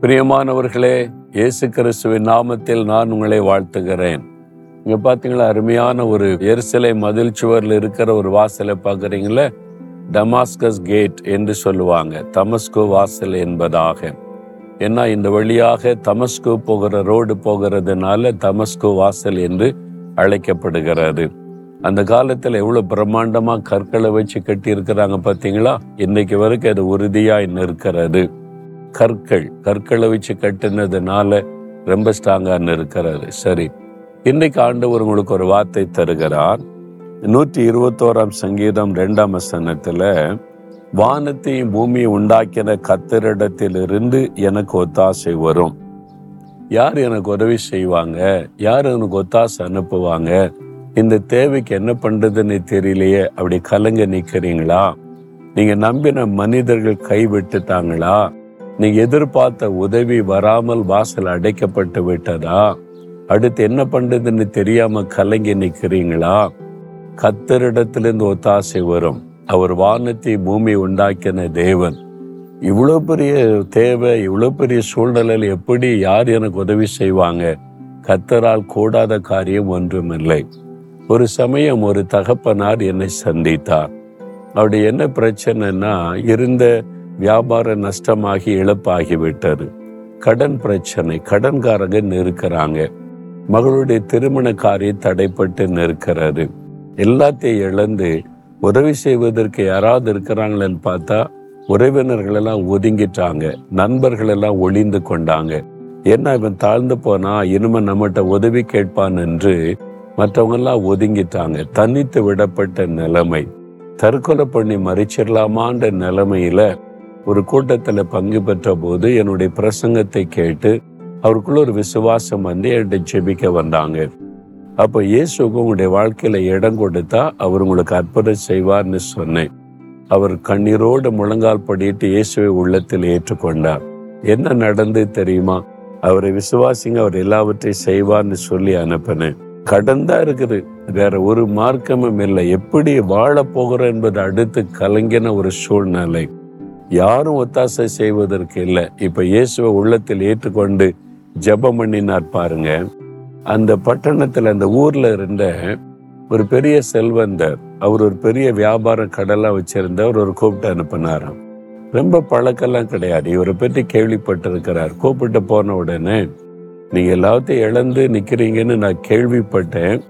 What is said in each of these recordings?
பிரியமானவர்களே இயேசு கிறிஸ்துவின் நாமத்தில் நான் உங்களை வாழ்த்துகிறேன். இங்க பாத்தீங்களா அருமையான ஒரு எரிசலை மதில் சுவரில் இருக்கிற ஒரு வாசலை பாக்குறீங்களே? டமாஸ்கஸ் கேட் என்று சொல்லுவாங்க. தமஸ்கு வாசல் என்பதாக. ஏன்னா இந்த வழியாக தமஸ்கு போகிற ரோடு போகிறதுனால தமஸ்கு வாசல் என்று அழைக்கப்படுகிறது. அந்த காலத்துல எவ்வளவு பிரம்மாண்டமா கற்களை வச்சு கட்டி இருக்கிறாங்க பாத்தீங்களா? இன்னைக்கு வரைக்கும் அது உறுதியாய் நிற்கிறது. கற்கள் கற்களை வச்சு கட்டினதுனால ரொம்ப ஸ்ட்ராங்கா இருக்கிறாரு சரி இன்னைக்கு ஆண்டவர் உங்களுக்கு ஒரு வார்த்தை தருகிறார். நூற்றி இருபத்தோராம் சங்கீதம் ரெண்டாம் வசனத்துல வானத்தையும் பூமியை உண்டாக்கின கத்தரிடத்திலிருந்து எனக்கு ஒத்தாசை வரும். யார் எனக்கு உதவி செய்வாங்க? யார் எனக்கு ஒத்தாசை அனுப்புவாங்க? இந்த தேவைக்கு என்ன பண்றதுன்னு தெரியலையே அப்படி கலங்க நிற்கிறீங்களா? நீங்க நம்பின மனிதர்கள் கைவிட்டுட்டாங்களா? நீ எதிர்பார்த்த உதவி வராமல் வாசல் அடைக்கப்பட்டு விட்டதா? அடுத்து என்ன பண்றதுன்னு தெரியாம கலங்கி நிற்கிறீங்களா கத்தரிடத்திலிருந்து ஒத்தாசை வரும். அவர் வானத்தை பூமி உண்டாக்கின தேவன். இவ்வளவு பெரிய தேவை இவ்வளவு பெரிய சூழ்நிலையில் எப்படி யார் எனக்கு உதவி செய்வாங்க? கத்தரால் கூடாத காரியம் ஒன்றுமில்லை. ஒரு சமயம் ஒரு தகப்பனார் என்னை சந்தித்தார். அவருடைய என்ன பிரச்சனைன்னா இருந்த வியாபார நஷ்டமாகி இழப்பாகிவிட்டது. கடன் பிரச்சனை கடன்காரங்க நிற்கிறாங்க. மகளுடைய திருமண காரியம் தடைப்பட்டு நிற்கிறது. எல்லாத்தையும் இழந்து உதவி செய்வதற்கு யாராவது இருக்கிறாங்களேன்னு பார்த்தா உறவினர்கள் எல்லாம் ஒதுங்கிட்டாங்க. நண்பர்கள் எல்லாம் ஒளிந்து கொண்டாங்க. ஏன்னா இவன் தாழ்ந்து போனா இனிமே நம்மகிட்ட உதவி கேட்பான் என்று மற்றவங்க எல்லாம் ஒதுங்கிட்டாங்க. தனித்து விடப்பட்ட நிலைமை. தற்கொலை பண்ணி மறிச்சிடலாமான்ற நிலைமையில ஒரு கூட்டத்தில் பங்கு பெற்ற போது என்னுடைய பிரசங்கத்தை கேட்டு அவருக்குள்ள ஒரு விசுவாசம் வந்து என்கிட்ட ஜெபிக்க வந்தாங்க. அப்போ இயேசுக்கு உங்களுடைய வாழ்க்கையில இடம் கொடுத்தா அவர் உங்களுக்கு அற்புதம் செய்வார்னு சொன்னேன். அவர் கண்ணீரோடு முழங்கால் படிட்டு இயேசுவை உள்ளத்தில் ஏற்றுக்கொண்டார். என்ன நடந்து தெரியுமா? அவரை விசுவாசிங்க அவர் எல்லாவற்றையும் செய்வார்னு சொல்லி அனுப்பினேன். கடன் தான் இருக்குது. வேற ஒரு மார்க்கமும் இல்லை. எப்படி வாழ போகிறோம் என்பது அடுத்து கலங்கின ஒரு சூழ்நிலை. யாரும் ஒத்தாசை செய்வதற்கு இல்லை. இப்ப இயேசுவை உள்ளத்தில் ஏற்றுக்கொண்டு ஜெபம் பண்ணினார் பாருங்க. அந்த பட்டணத்துல அந்த ஊர்ல இருந்த ஒரு பெரிய செல்வந்தர் அவர் ஒரு பெரிய வியாபார கடலா வச்சிருந்தவர் ஒரு கூப்பிட்டு அனுப்பினாராம். ரொம்ப பழக்கெல்லாம் கிடையாது. இவரை பற்றி கேள்விப்பட்டிருக்கிறார். கூப்பிட்டு போன உடனே நீங்க எல்லாத்தையும் இழந்து நிக்கிறீங்கன்னு நான் கேள்விப்பட்டேன்.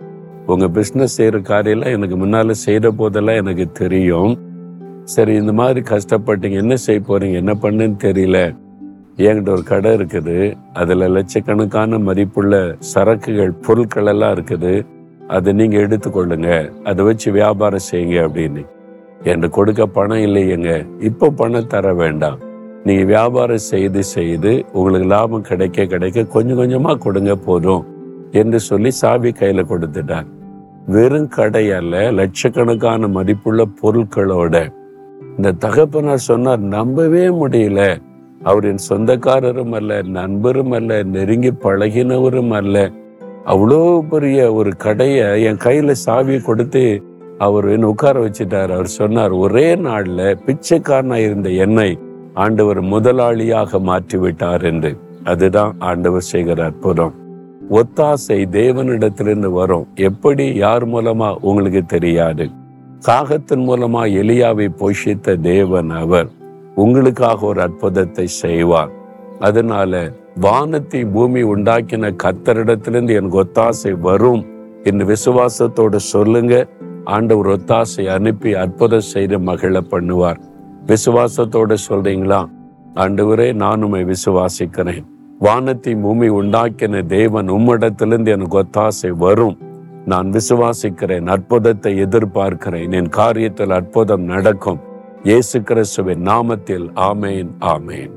உங்க பிசினஸ் செய்யற காரியெல்லாம் எனக்கு முன்னால செய்த போதெல்லாம் எனக்கு தெரியும். சரி இந்த மாதிரி கஷ்டப்பட்டீங்க என்ன செய்ய போறீங்க? என்ன பண்ணுன்னு தெரியல. என்கிட்ட ஒரு கடை இருக்குது. அதுல லட்சக்கணக்கான மதிப்புள்ள சரக்குகள் பொருட்கள் எல்லாம் இருக்குது. அதை நீங்க எடுத்துக்கொள்ளுங்க. அதை வச்சு வியாபாரம் செய்யுங்க அப்படின்னு. என்று கொடுக்க பணம் இல்லையேங்க. இப்போ பணம் தர வேண்டாம். நீங்க வியாபாரம் செய்து செய்து உங்களுக்கு லாபம் கிடைக்க கிடைக்க கொஞ்சம் கொஞ்சமா கொடுங்க போதும் என்று சொல்லி சாவி கையில கொடுத்துட்டார். வெறும் கடையால் லட்சக்கணக்கான மதிப்புள்ள பொருட்களோட இந்த தகப்பனார் சொன்னார் நம்பவே முடியல. அவர் என் சொந்தக்காரரும் அல்ல நண்பரும் அல்ல நெருங்கி பழகினவரும் அல்ல. அவ்வளோ பெரிய ஒரு கடையை என் கையில் சாவியை கொடுத்து அவர் என்ன உட்கார வச்சுட்டார். அவர் சொன்னார் ஒரே நாளில் பிச்சைக்காரனாக இருந்த என்னை ஆண்டவர் முதலாளியாக மாற்றி விட்டார் என்று. அதுதான் ஆண்டவர் செய்கிற அற்புதம். ஒத்தாசை தேவனிடத்திலிருந்து வரும். எப்படி யார் மூலமா உங்களுக்கு தெரியாது. காகத்தின் மூலமா எலியாவை போஷித்த தேவன் அவர் உங்களுக்காக ஒரு அற்புதத்தை செய்வார். அதனால வானத்தை பூமி உண்டாக்கின கத்தரிடத்திலிருந்து எனக்கு ஒத்தாசை வரும் என்று விசுவாசத்தோடு சொல்லுங்க. ஆண்டவர் ஒத்தாசை அனுப்பி அற்புதம் செய்து மகிழ பண்ணுவார். விசுவாசத்தோடு சொல்றீங்களா? ஆண்டவரே நான் விசுவாசிக்கிறேன். வானத்தை பூமி உண்டாக்கின தேவன் உம்மிடத்திலிருந்து எனக்கு ஒத்தாசை வரும். நான் விசுவாசிக்கிறேன் அற்புதத்தை எதிர்பார்க்கிறேன் என் காரியத்தில் அற்புதம் நடக்கும். இயேசு கிறிஸ்துவின் நாமத்தில் ஆமேன் ஆமேன்.